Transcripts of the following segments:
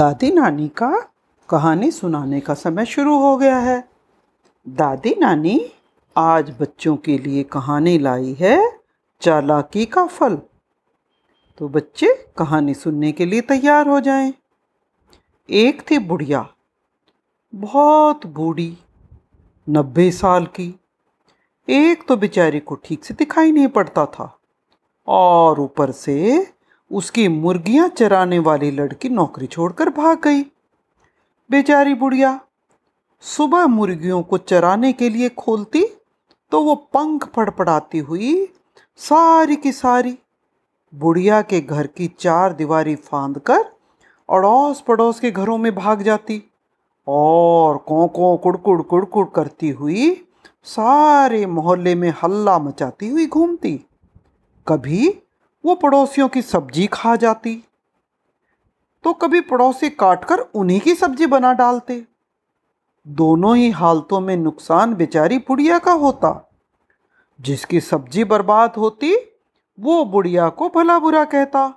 दादी नानी का कहानी सुनाने का समय शुरू हो गया है। दादी नानी आज बच्चों के लिए कहानी लाई है चालाकी का फल। तो बच्चे कहानी सुनने के लिए तैयार हो जाएँ। एक थी बुढ़िया, बहुत बूढ़ी, नब्बे साल की। एक तो बेचारी को ठीक से दिखाई नहीं पड़ता था और ऊपर से उसकी मुर्गियाँ चराने वाली लड़की नौकरी छोड़कर भाग गई। बेचारी बुढ़िया सुबह मुर्गियों को चराने के लिए खोलती तो वो पंख फड़फड़ाती हुई सारी की सारी। बुढ़िया के घर की चार दीवारी फांद कर अड़ोस पड़ोस के घरों में भाग जाती और कों कों कुड़कुड़ कुड़कुड़ करती हुई सारे मोहल्ले में हल्ला मचाती हुई घूमती। कभी वो पड़ोसियों की सब्ज़ी खा जाती। तो कभी पड़ोसी काटकर उन्हीं की सब्ज़ी बना डालते। दोनों ही हालतों में नुकसान बेचारी बुढ़िया का होता। जिसकी सब्ज़ी बर्बाद होती, वो बुढ़िया को भला बुरा कहता।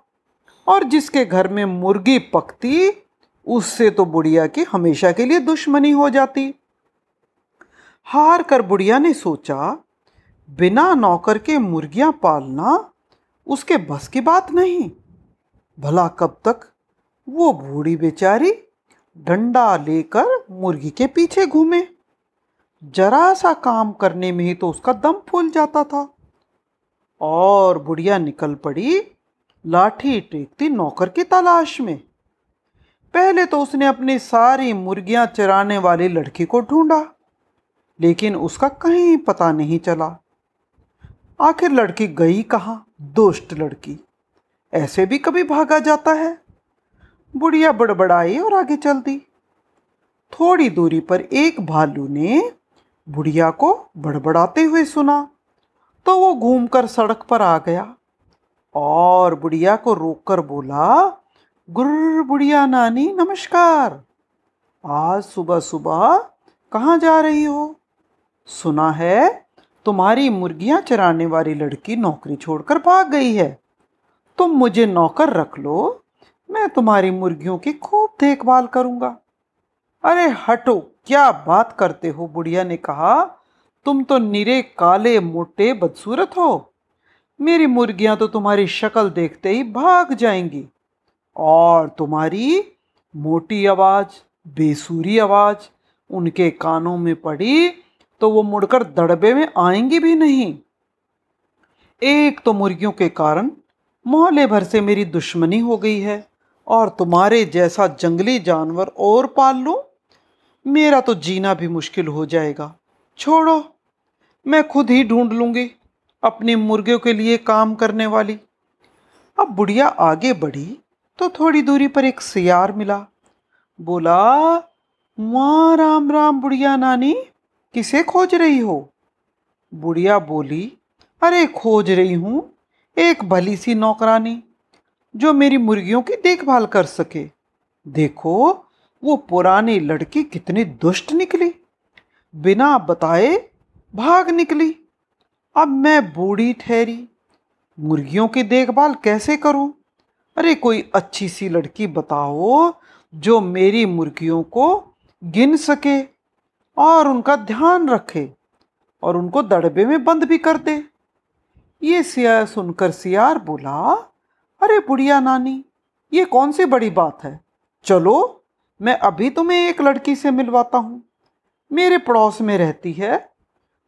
और जिसके घर में मुर्गी पकती, उससे तो बुढ़िया की हमेशा के लिए दुश्मनी हो जाती। हार कर बुढ़िया ने सोचा, बिना नौकर के मुर्गियाँ पालना उसके बस की बात नहीं। भला कब तक वो बूढ़ी बेचारी डंडा लेकर मुर्गी के पीछे घूमे। जरा सा काम करने में ही तो उसका दम फूल जाता था। और बुढ़िया निकल पड़ी लाठी टेकती नौकर की तलाश में। पहले तो उसने अपनी सारी मुर्गियाँ चराने वाली लड़की को ढूंढा, लेकिन उसका कहीं पता नहीं चला। आखिर लड़की गई कहाँ? दुष्ट लड़की। ऐसे भी कभी भागा जाता है? बुढ़िया बड़बड़ाई और आगे चल दी थोड़ी दूरी पर एक भालू ने बुढ़िया को बड़बड़ाते हुए सुना तो वो घूमकर सड़क पर आ गया और बुढ़िया को रोककर बोला गुर बुढ़िया नानी, नमस्कार। आज सुबह सुबह कहाँ जा रही हो? सुना है तुम्हारी मुर्गियाँ चराने वाली लड़की नौकरी छोड़कर भाग गई है। तुम मुझे नौकर रख लो, मैं तुम्हारी मुर्गियों की खूब देखभाल करूँगा। अरे हटो, क्या बात करते हो? बुढ़िया ने कहा, तुम तो निरे काले मोटे बदसूरत हो। मेरी मुर्गियाँ तो तुम्हारी शक्ल देखते ही भाग जाएँगी। और तुम्हारी मोटी आवाज़, बेसुरी आवाज़ उनके कानों में पड़ी तो वो मुड़कर दड़बे में आएँगी भी नहीं। एक तो मुर्गियों के कारण मोहल्ले भर से मेरी दुश्मनी हो गई है और तुम्हारे जैसा जंगली जानवर और पाल लूँ, मेरा तो जीना भी मुश्किल हो जाएगा। छोड़ो, मैं खुद ही ढूंढ लूँगी अपनी मुर्गियों के लिए काम करने वाली। अब बुढ़िया आगे बढ़ी तो थोड़ी दूरी पर एक सियार मिला। बोला, वहाँ, राम राम बुढ़िया नानी किसे खोज रही हो? बुढ़िया बोली, अरे खोज रही हूँ एक भली सी नौकरानी, जो मेरी मुर्गियों की देखभाल कर सके। देखो, वो पुरानी लड़की कितनी दुष्ट निकली। बिना बताए भाग निकली। अब मैं बूढ़ी ठहरी, मुर्गियों की देखभाल कैसे करूँ? अरे कोई अच्छी सी लड़की बताओ, जो मेरी मुर्गियों को गिन सके। और उनका ध्यान रखे और उनको दड़बे में बंद भी कर दे। ये सिया सुनकर सियार बोला, अरे बुढ़िया नानी, ये कौन सी बड़ी बात है? चलो, मैं अभी तुम्हें एक लड़की से मिलवाता हूँ। मेरे पड़ोस में रहती है,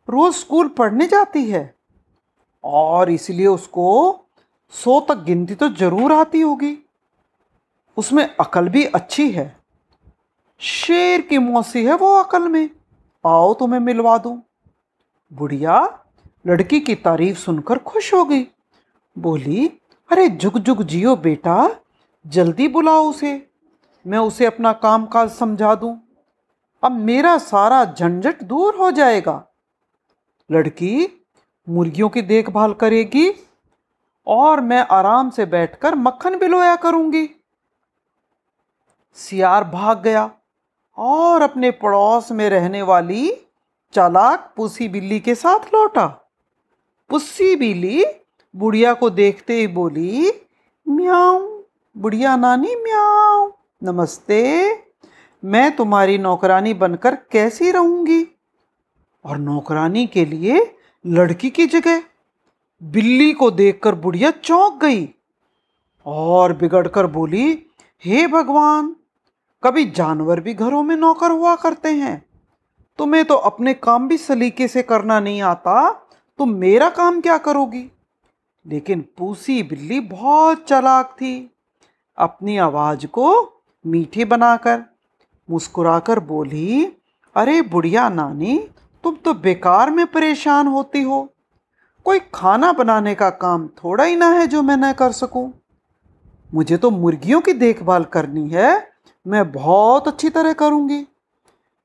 रोज स्कूल पढ़ने जाती है और इसलिए उसको सौ तक गिनती तो ज़रूर आती होगी। उसमें अकल भी अच्छी है। शेर की मौसी है वो अकल में। आओ तुम्हें मिलवा दूँ। बुढ़िया, लड़की की तारीफ़ सुनकर खुश हो गई। बोली, अरे जुग जुग जियो बेटा, जल्दी बुलाओ उसे। मैं उसे अपना काम काज समझा दूँ। अब मेरा सारा झंझट दूर हो जाएगा। लड़की, मुर्गियों की देखभाल करेगी और मैं आराम से बैठकर मक्खन बिलोया करूँगी। सियार भाग गया। और अपने पड़ोस में रहने वाली चालाक पुसी बिल्ली के साथ लौटा। पुस्सी बिल्ली बुढ़िया को देखते ही बोली, म्याऊ, बुढ़िया नानी, म्याऊ, नमस्ते, मैं तुम्हारी नौकरानी बनकर कैसी रहूँगी? और नौकरानी के लिए लड़की की जगह बिल्ली को देखकर बुढ़िया चौंक गई और बिगड़कर बोली, हे भगवान कभी जानवर भी घरों में नौकर हुआ करते हैं। तुम्हें तो अपने काम भी सलीके से करना नहीं आता तो मेरा काम क्या करोगी? लेकिन पूसी बिल्ली बहुत चालाक थी। अपनी आवाज़ को मीठी बनाकर मुस्कुराकर बोली, अरे बुढ़िया नानी, तुम तो बेकार में परेशान होती हो। कोई खाना बनाने का काम थोड़ा ही ना है जो मैं न कर सकूँ। मुझे तो मुर्गियों की देखभाल करनी है मैं बहुत अच्छी तरह करूँगी।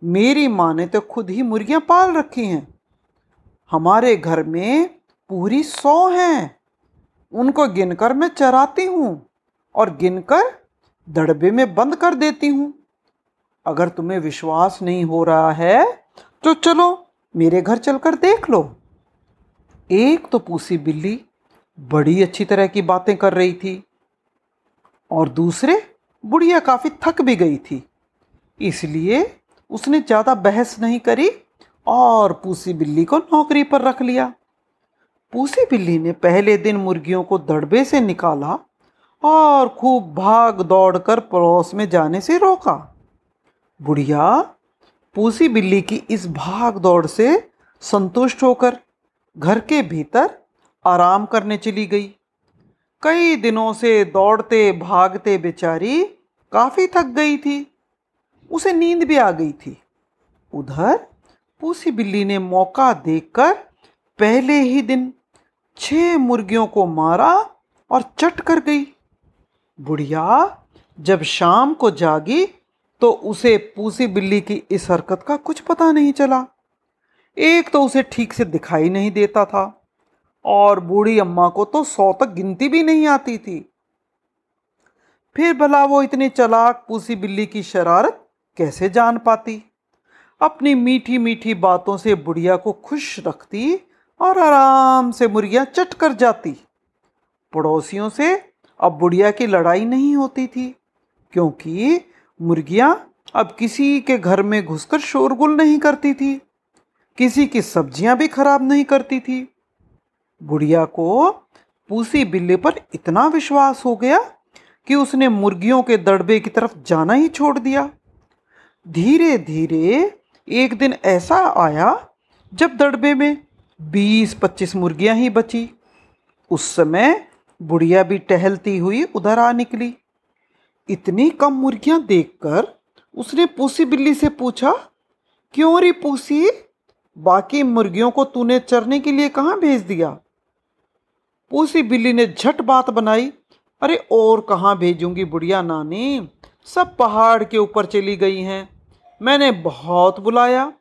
मेरी माँ ने तो खुद ही मुर्गियाँ पाल रखी हैं। हमारे घर में पूरी सौ हैं। उनको गिनकर मैं चराती हूँ और गिनकर दड़बे में बंद कर देती हूँ। अगर तुम्हें विश्वास नहीं हो रहा है तो चलो मेरे घर चलकर देख लो। एक तो पूसी बिल्ली बड़ी अच्छी तरह की बातें कर रही थी और दूसरे बुढ़िया काफ़ी थक भी गई थी। इसलिए उसने ज़्यादा बहस नहीं करी और पूसी बिल्ली को नौकरी पर रख लिया। पूसी बिल्ली ने पहले दिन मुर्गियों को दड़बे से निकाला और खूब भाग दौड़ कर पड़ोस में जाने से रोका। बुढ़िया पूसी बिल्ली की इस भाग दौड़ से संतुष्ट होकर घर के भीतर आराम करने चली गई। कई दिनों से दौड़ते, भागते बेचारी काफ़ी थक गई थी। उसे नींद भी आ गई थी। उधर पूसी बिल्ली ने मौका देखकर पहले ही दिन छह मुर्गियों को मारा और चट कर गई। बुढ़िया जब शाम को जागी तो उसे पूसी बिल्ली की इस हरकत का कुछ पता नहीं चला। एक तो उसे ठीक से दिखाई नहीं देता था। और बूढ़ी अम्मा को तो सौ तक गिनती भी नहीं आती थी। फिर भला वो इतनी चलाक, पूसी बिल्ली की शरारत कैसे जान पाती? अपनी मीठी मीठी बातों से बुढ़िया को खुश रखती और आराम से मुर्गियाँ चट कर जाती। पड़ोसियों से अब बुढ़िया की लड़ाई नहीं होती थी, क्योंकि मुर्गियाँ अब किसी के घर में घुसकर शोरगुल नहीं करती थी, किसी की सब्ज़ियाँ भी खराब नहीं करती थी। बुढ़िया को पूसी बिल्ली पर इतना विश्वास हो गया कि उसने मुर्गियों के दड़बे की तरफ़ जाना ही छोड़ दिया। धीरे धीरे एक दिन ऐसा आया जब दड़बे में बीस पच्चीस मुर्गियाँ ही बची। उस समय बुढ़िया भी टहलती हुई उधर आ निकली। इतनी कम मुर्गियाँ देखकर उसने पूसी बिल्ली से पूछा, क्यों रे पूसी? बाकी मुर्गियों को तूने चरने के लिए कहाँ भेज दिया? पूसी बिल्ली ने झट बात बनाई, अरे और कहाँ भेजूँगी बुढ़िया नानी? सब पहाड़ के ऊपर चली गई हैं। मैंने बहुत बुलाया,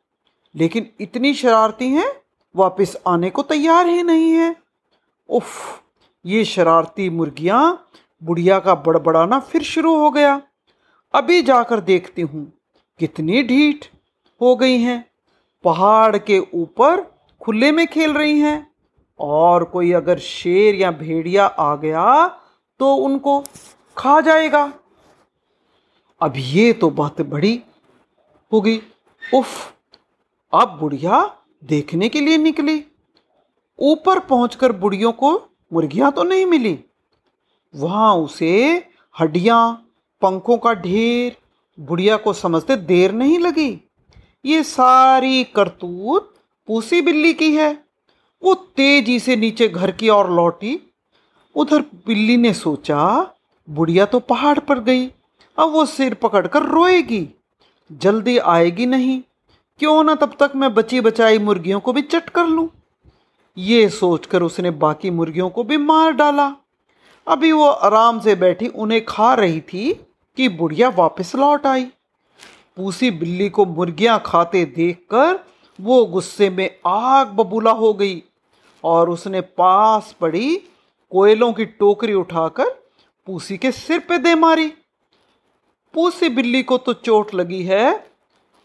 लेकिन इतनी शरारती हैं, वापस आने को तैयार ही नहीं है। उफ, ये शरारती मुर्गियाँ बुढ़िया का बड़बड़ाना फिर शुरू हो गया। अभी जाकर देखती हूँ, कितनी ढीठ हो गई हैं। पहाड़ के ऊपर खुले में खेल रही हैं। और कोई अगर शेर या भेड़िया आ गया तो उनको खा जाएगा। अब ये तो बात बड़ी होगी उफ, अब बुढ़िया देखने के लिए निकली। ऊपर पहुंचकर बुढ़ियों को मुर्गियाँ तो नहीं मिली। वहाँ उसे हड्डियाँ, पंखों का ढेर, बुढ़िया को समझते देर नहीं लगी। ये सारी करतूत पूसी बिल्ली की है। वो तेज़ी से नीचे घर की ओर लौटी। उधर बिल्ली ने सोचा, बुढ़िया तो पहाड़ पर गई, अब वो सिर पकड़कर रोएगी। जल्दी आएगी नहीं, क्यों ना तब तक मैं बची बचाई मुर्गियों को भी चट कर लूँ। ये सोचकर उसने बाकी मुर्गियों को भी मार डाला। अभी वो आराम से बैठी उन्हें खा रही थी कि बुढ़िया वापस लौट आई। पूसी बिल्ली को मुर्गियाँ खाते देखकर वो गुस्से में आग बबूला हो गई। और उसने पास पड़ी कोयलों की टोकरी उठाकर पूसी के सिर पे दे मारी। पूसी बिल्ली को तो चोट लगी है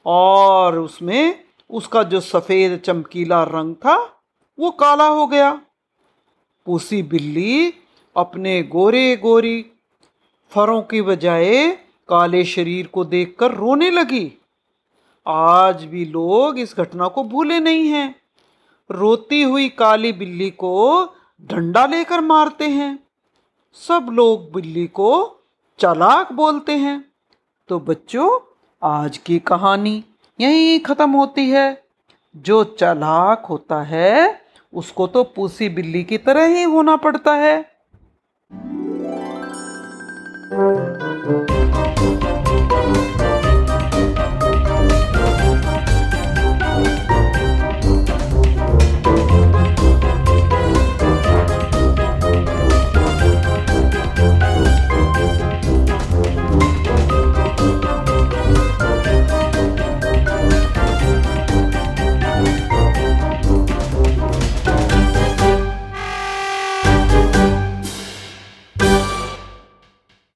और उसमें उसका जो सफ़ेद चमकीला रंग था वो काला हो गया। पूसी बिल्ली अपने गोरे गोरी फरों की बजाय काले शरीर को देखकर रोने लगी। आज भी लोग इस घटना को भूले नहीं हैं। रोती हुई काली बिल्ली को डंडा लेकर मारते हैं। सब लोग बिल्ली को चालाक बोलते हैं। तो बच्चों, आज की कहानी यहीं ख़त्म होती है। जो चालाक होता है, उसको तो पूसी बिल्ली की तरह ही होना पड़ता है।